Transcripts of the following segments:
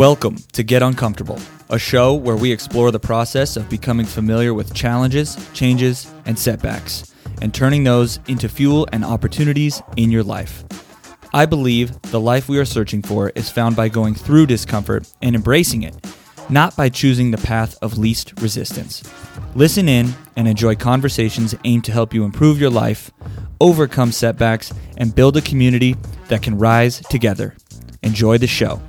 Welcome to Get Uncomfortable, a show where we explore the process of becoming familiar with challenges, changes, and setbacks, and turning those into fuel and opportunities in your life. I believe the life we are searching for is found by going through discomfort and embracing it, not by choosing the path of least resistance. Listen in and enjoy conversations aimed to help you improve your life, overcome setbacks, and build a community that can rise together. Enjoy the show.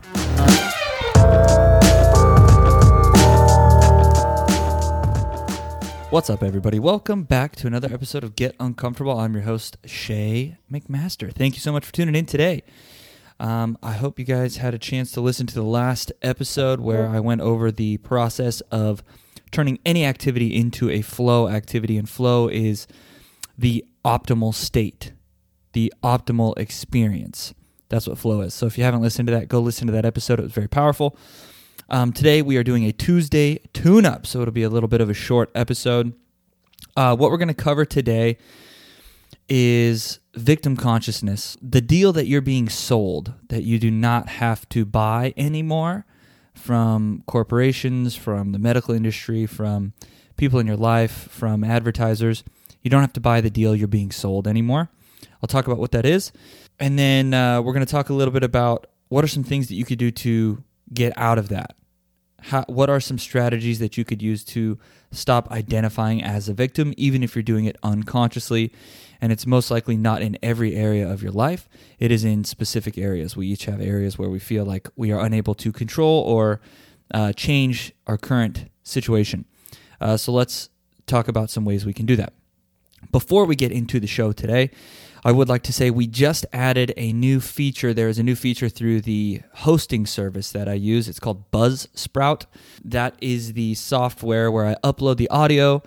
What's up, everybody? Welcome back to another episode of Get Uncomfortable. I'm your host, Shae McMaster. Thank you so much for tuning in today. Um, I hope you guys had a chance to listen to the last episode where I went over the process of turning any activity into a flow activity. And flow is the optimal state, the optimal experience. That's what flow is. So if you haven't listened to that, go listen to that episode. It was very powerful. Um, today we are doing a Tuesday tune up, so it'll be a little bit of a short episode. Uh, what we're going to cover today is victim consciousness, the deal that you're being sold, that you do not have to buy anymore from corporations, from the medical industry, from people in your life, from advertisers. You don't have to buy the deal you're being sold anymore. I'll talk about what that is. And then uh, we're going to talk a little bit about what are some things that you could do to get out of that how, what are some strategies that you could use to stop identifying as a victim, even if you're doing it unconsciously? And it's most likely not in every area of your life. It is in specific areas. We each have areas where we feel like we are unable to control or uh, change our current situation. Uh, so let's talk about some ways we can do that. Before we get into the show today, I would like to say we just added a new feature. There is a new feature through the hosting service that I use. It's called Buzzsprout. That is the software where I upload the audio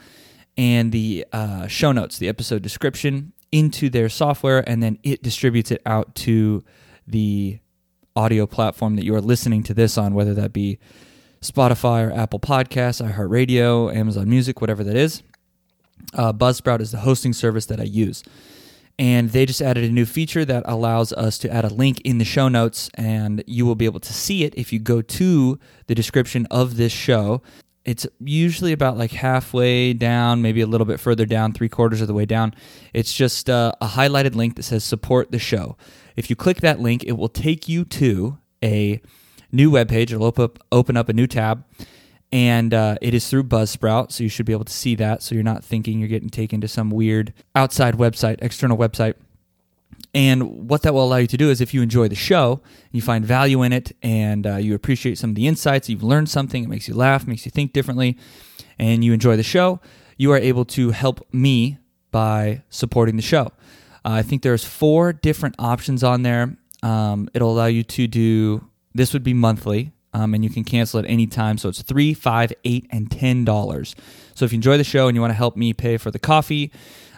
and the uh, show notes, the episode description into their software, and then it distributes it out to the audio platform that you are listening to this on, whether that be Spotify or Apple Podcasts, iHeartRadio, Amazon Music, whatever that is. Uh, Buzzsprout is the hosting service that I use and they just added a new feature that allows us to add a link in the show notes and you will be able to see it if you go to the description of this show. It's usually about like halfway down maybe a little bit further down three quarters of the way down. It's just uh, a highlighted link that says support the show. If you click that link it will take you to a new web page it'll open up, open up a new tab and uh, it is through Buzzsprout, so you should be able to see that. So you're not thinking you're getting taken to some weird outside website, external website. And what that will allow you to do is if you enjoy the show, you find value in it, and uh, you appreciate some of the insights, you've learned something, it makes you laugh, makes you think differently, and you enjoy the show, you are able to help me by supporting the show. Uh, I think there's four different options on there. Um, it'll allow you to do this would be monthly um, and you can cancel at any time. So it's three, five, eight, and ten dollars. So if you enjoy the show and you want to help me pay for the coffee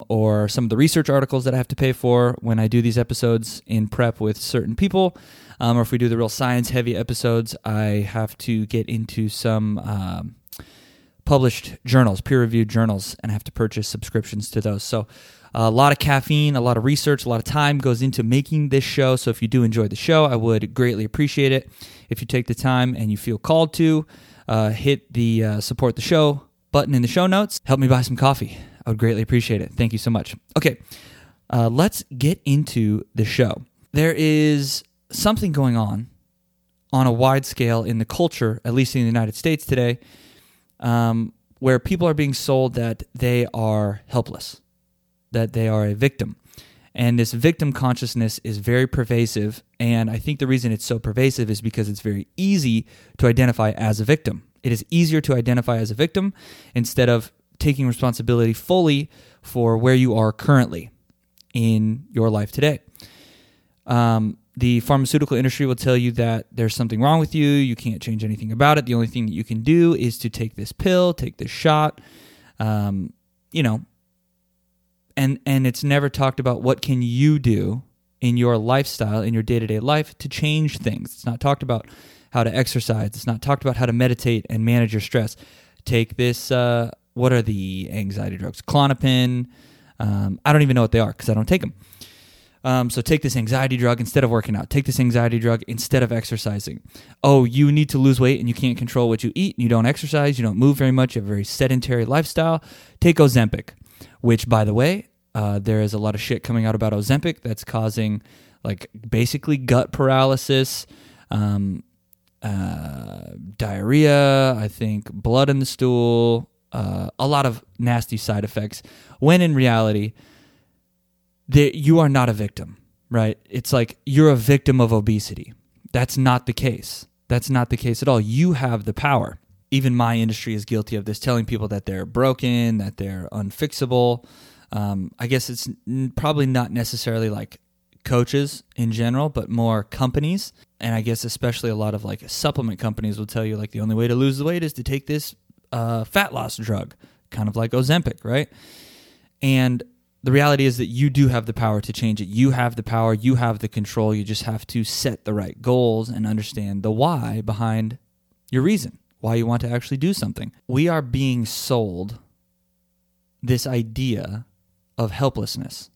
or some of the research articles that I have to pay for when I do these episodes in prep with certain people, um, or if we do the real science heavy episodes, I have to get into some. Um, published journals, peer reviewed journals, and I have to purchase subscriptions to those. So, a lot of caffeine, a lot of research, a lot of time goes into making this show. So, if you do enjoy the show, I would greatly appreciate it if you take the time and you feel called to. Uh, hit the uh, support the show button in the show notes. Help me buy some coffee. I would greatly appreciate it. Thank you so much. Okay, uh, let's get into the show. There is something going on on a wide scale in the culture, at least in the United States today, um, where people are being sold that they are helpless, that they are a victim. And this victim consciousness is very pervasive. And I think the reason it's so pervasive is because it's very easy to identify as a victim. It is easier to identify as a victim instead of taking responsibility fully for where you are currently in your life today. Um, the pharmaceutical industry will tell you that there's something wrong with you. You can't change anything about it. The only thing that you can do is to take this pill, take this shot. Um, you know, and and it's never talked about what can you do in your lifestyle, in your day to day life, to change things. It's not talked about how to exercise. It's not talked about how to meditate and manage your stress. Take this. Uh, what are the anxiety drugs? Klonopin Um, I don't even know what they are because I don't take them. Um, so take this anxiety drug instead of working out. Take this anxiety drug instead of exercising. Oh, you need to lose weight and you can't control what you eat. And you don't exercise. You don't move very much. You have a very sedentary lifestyle. Take Ozempic, which, by the way, uh, there is a lot of shit coming out about Ozempic that's causing like basically gut paralysis, um, uh, diarrhea. I think blood in the stool. Uh, a lot of nasty side effects. When in reality, you are not a victim, right? It's like you're a victim of obesity. That's not the case. That's not the case at all. You have the power. Even my industry is guilty of this, telling people that they're broken, that they're unfixable. Um, I guess it's probably not necessarily like coaches in general, but more companies. And I guess especially a lot of like supplement companies will tell you like the only way to lose the weight is to take this uh, fat loss drug, kind of like Ozempic, right? And the reality is that you do have the power to change it. You have the power, you have the control. You just have to set the right goals and understand the why behind your reason, why you want to actually do something. We are being sold this idea of helplessness,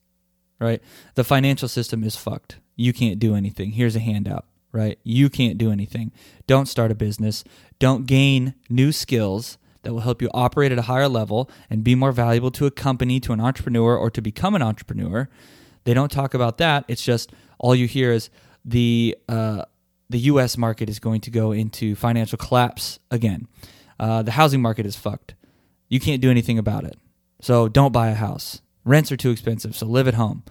right? The financial system is fucked. You can't do anything. Here's a handout, right? You can't do anything. Don't start a business. Don't gain new skills that will help you operate at a higher level and be more valuable to a company, to an entrepreneur, or to become an entrepreneur. They don't talk about that. It's just all you hear is the uh, the U.S. market is going to go into financial collapse again. Uh, the housing market is fucked. You can't do anything about it. So don't buy a house. Rents are too expensive. So live at home.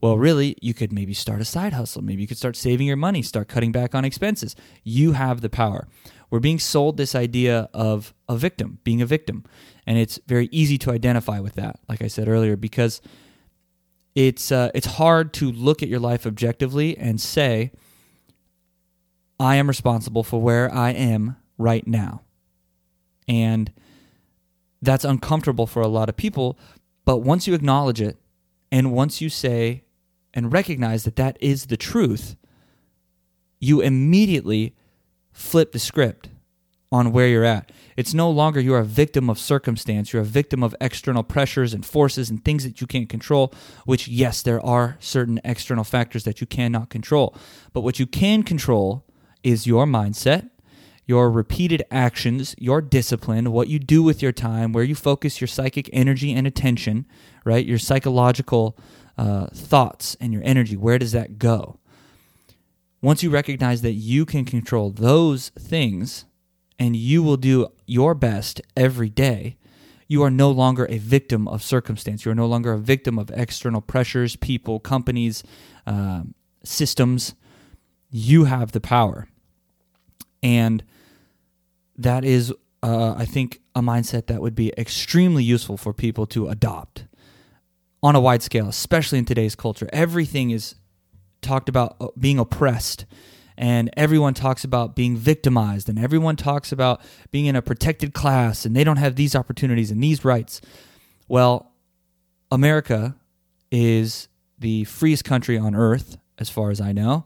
Well, really, you could maybe start a side hustle. Maybe you could start saving your money, start cutting back on expenses. You have the power. We're being sold this idea of a victim, being a victim. And it's very easy to identify with that, like I said earlier, because it's uh, it's hard to look at your life objectively and say, I am responsible for where I am right now. And that's uncomfortable for a lot of people. But once you acknowledge it, and once you say and recognize that that is the truth, you immediately flip the script on where you're at. It's no longer you're a victim of circumstance, you're a victim of external pressures and forces and things that you can't control, which, yes, there are certain external factors that you cannot control. But what you can control is your mindset, your repeated actions, your discipline, what you do with your time, where you focus your psychic energy and attention, right? Your psychological uh, thoughts and your energy, where does that go? Once you recognize that you can control those things and you will do your best every day, you are no longer a victim of circumstance. You are no longer a victim of external pressures, people, companies, uh, systems. You have the power. And that is, uh, I think, a mindset that would be extremely useful for people to adopt on a wide scale, especially in today's culture. Everything is talked about uh, being oppressed and everyone talks about being victimized and everyone talks about being in a protected class and they don't have these opportunities and these rights. Well, America is the freest country on earth as far as I know,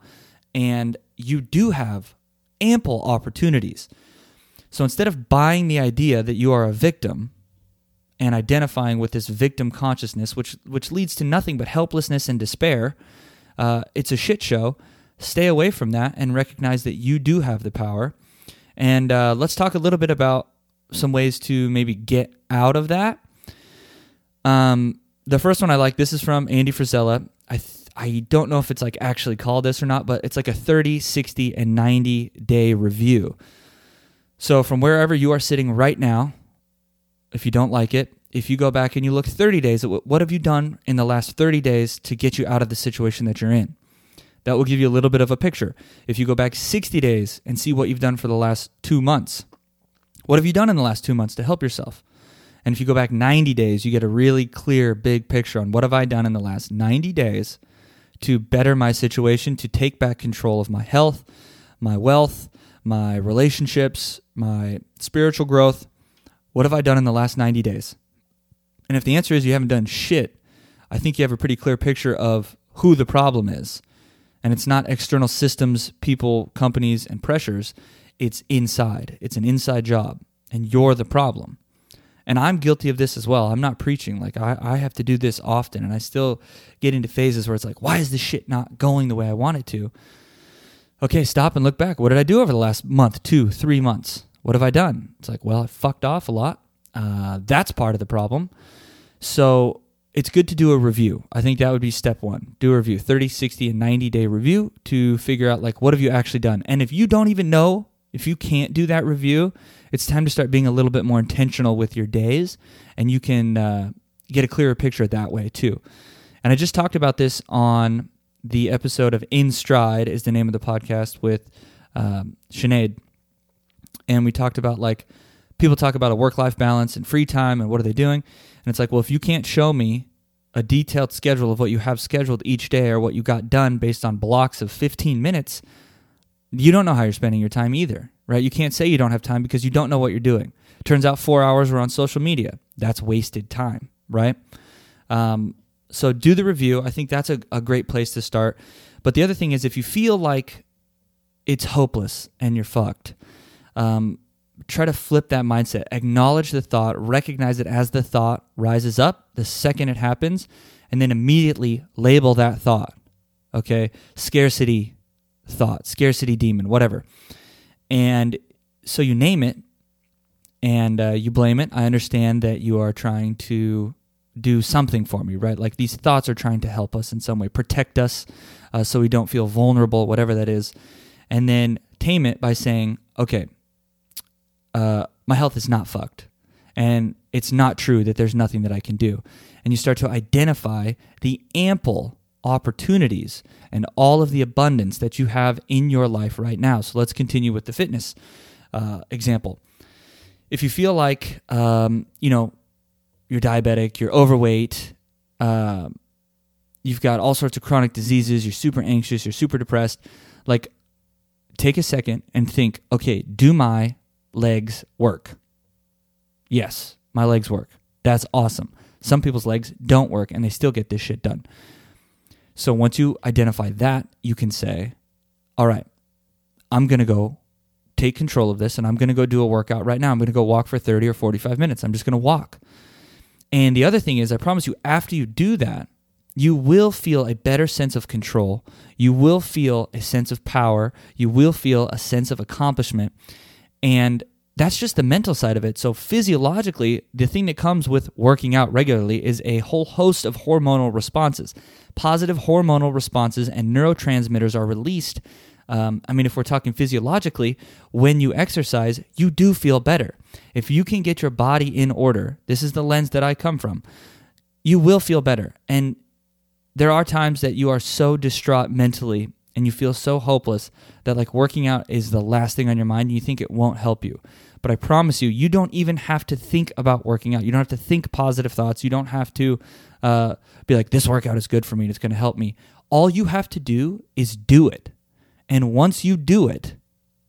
and you do have ample opportunities. So instead of buying the idea that you are a victim and identifying with this victim consciousness which which leads to nothing but helplessness and despair, uh, it's a shit show. Stay away from that and recognize that you do have the power. And uh, let's talk a little bit about some ways to maybe get out of that. Um, the first one I like, this is from Andy Frisella. I I don't know if it's like actually called this or not, but it's like a 30, 60, and 90 day review. So from wherever you are sitting right now, if you don't like it, if you go back and you look 30 days at what have you done in the last 30 days to get you out of the situation that you're in? That will give you a little bit of a picture. If you go back 60 days and see what you've done for the last two months what have you done in the last two months to help yourself? And if you go back 90 days you get a really clear big picture on what have i done in the last 90 days to better my situation to take back control of my health my wealth my relationships my spiritual growth what have i done in the last 90 days and if the answer is you haven't done shit, I think you have a pretty clear picture of who the problem is. And it's not external systems, people, companies, and pressures. It's inside. It's an inside job. And you're the problem. And I'm guilty of this as well. I'm not preaching. Like, I, I have to do this often. And I still get into phases where it's like, why is this shit not going the way I want it to? Okay, stop and look back. What did I do over the last month, two, three months? What have I done? It's like, well, I fucked off a lot. Uh, that's part of the problem. So it's good to do a review. I think that would be step one. Do a review, 30, 60, and 90 day review to figure out like what have you actually done. And if you don't even know, if you can't do that review, it's time to start being a little bit more intentional with your days and you can uh, get a clearer picture that way too. And I just talked about this on the episode of In Stride, is the name of the podcast with um, Sinead. And we talked about like people talk about a work life balance and free time and what are they doing. And it's like, well, if you can't show me a detailed schedule of what you have scheduled each day or what you got done based on blocks of 15 minutes, you don't know how you're spending your time either, right? You can't say you don't have time because you don't know what you're doing. Turns out four hours were on social media. That's wasted time, right? Um, so do the review. I think that's a, a great place to start. But the other thing is, if you feel like it's hopeless and you're fucked, um, try to flip that mindset. Acknowledge the thought, recognize it as the thought rises up the second it happens, and then immediately label that thought. Okay? Scarcity thought, scarcity demon, whatever. And so you name it and uh, you blame it. I understand that you are trying to do something for me, right? Like these thoughts are trying to help us in some way, protect us uh, so we don't feel vulnerable, whatever that is. And then tame it by saying, okay, uh, my health is not fucked. And it's not true that there's nothing that I can do. And you start to identify the ample opportunities and all of the abundance that you have in your life right now. So let's continue with the fitness uh, example. If you feel like, um, you know, you're diabetic, you're overweight, uh, you've got all sorts of chronic diseases, you're super anxious, you're super depressed, like take a second and think, okay, do my legs work? Yes, my legs work. That's awesome. Some people's legs don't work and they still get this shit done. So once you identify that, you can say, all right, I'm going to go take control of this and I'm going to go do a workout right now. I'm going to go walk for 30 or 45 minutes. I'm just going to walk. And the other thing is, I promise you, after you do that, you will feel a better sense of control. You will feel a sense of power. You will feel a sense of accomplishment. And that's just the mental side of it. So, physiologically, the thing that comes with working out regularly is a whole host of hormonal responses. Positive hormonal responses and neurotransmitters are released. Um, I mean, if we're talking physiologically, when you exercise, you do feel better. If you can get your body in order, this is the lens that I come from, you will feel better. And there are times that you are so distraught mentally and you feel so hopeless that like working out is the last thing on your mind and you think it won't help you. But I promise you, you don't even have to think about working out. You don't have to think positive thoughts. You don't have to uh, be like, this workout is good for me and it's going to help me. All you have to do is do it. And once you do it,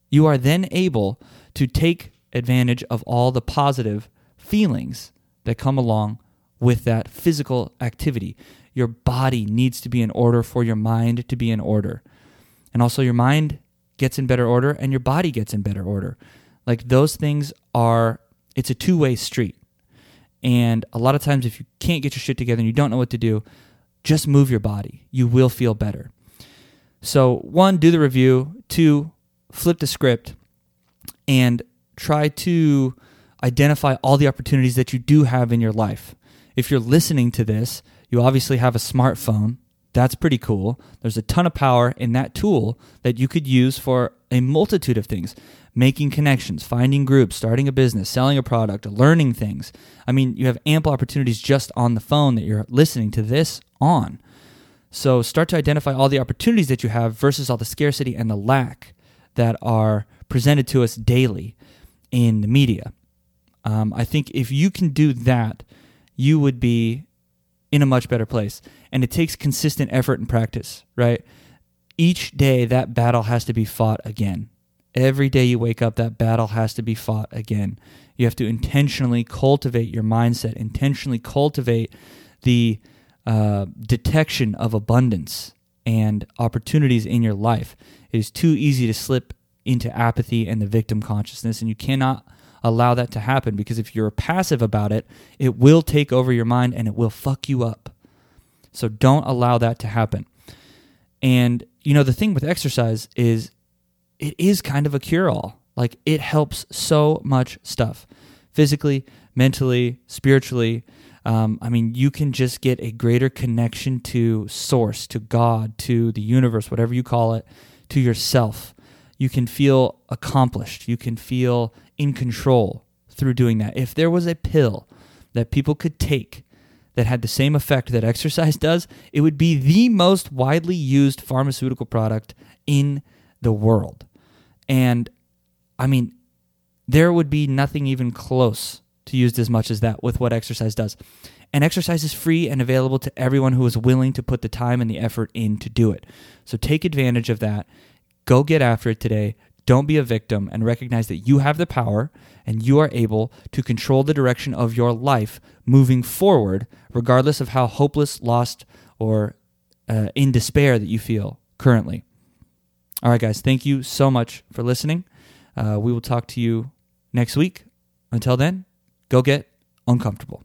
you are then able to take advantage of all the positive feelings that come along with that physical activity. Your body needs to be in order for your mind to be in order. And also, your mind gets in better order and your body gets in better order. Like, those things are, it's a two way street. And a lot of times, if you can't get your shit together and you don't know what to do, just move your body. You will feel better. So, one, do the review. Two, flip the script and try to identify all the opportunities that you do have in your life. If you're listening to this, you obviously have a smartphone. That's pretty cool. There's a ton of power in that tool that you could use for a multitude of things making connections, finding groups, starting a business, selling a product, learning things. I mean, you have ample opportunities just on the phone that you're listening to this on. So start to identify all the opportunities that you have versus all the scarcity and the lack that are presented to us daily in the media. Um, I think if you can do that, you would be in a much better place. And it takes consistent effort and practice, right? Each day, that battle has to be fought again. Every day you wake up, that battle has to be fought again. You have to intentionally cultivate your mindset, intentionally cultivate the uh, detection of abundance and opportunities in your life. It is too easy to slip into apathy and the victim consciousness, and you cannot allow that to happen because if you're passive about it, it will take over your mind and it will fuck you up. So don't allow that to happen. And, you know, the thing with exercise is it is kind of a cure all. Like it helps so much stuff physically, mentally, spiritually. Um, I mean, you can just get a greater connection to source, to God, to the universe, whatever you call it, to yourself. You can feel accomplished. You can feel in control through doing that. If there was a pill that people could take that had the same effect that exercise does, it would be the most widely used pharmaceutical product in the world. And I mean, there would be nothing even close to used as much as that with what exercise does. And exercise is free and available to everyone who is willing to put the time and the effort in to do it. So take advantage of that. Go get after it today. Don't be a victim and recognize that you have the power and you are able to control the direction of your life moving forward, regardless of how hopeless, lost, or uh, in despair that you feel currently. All right, guys, thank you so much for listening. Uh, we will talk to you next week. Until then, go get uncomfortable.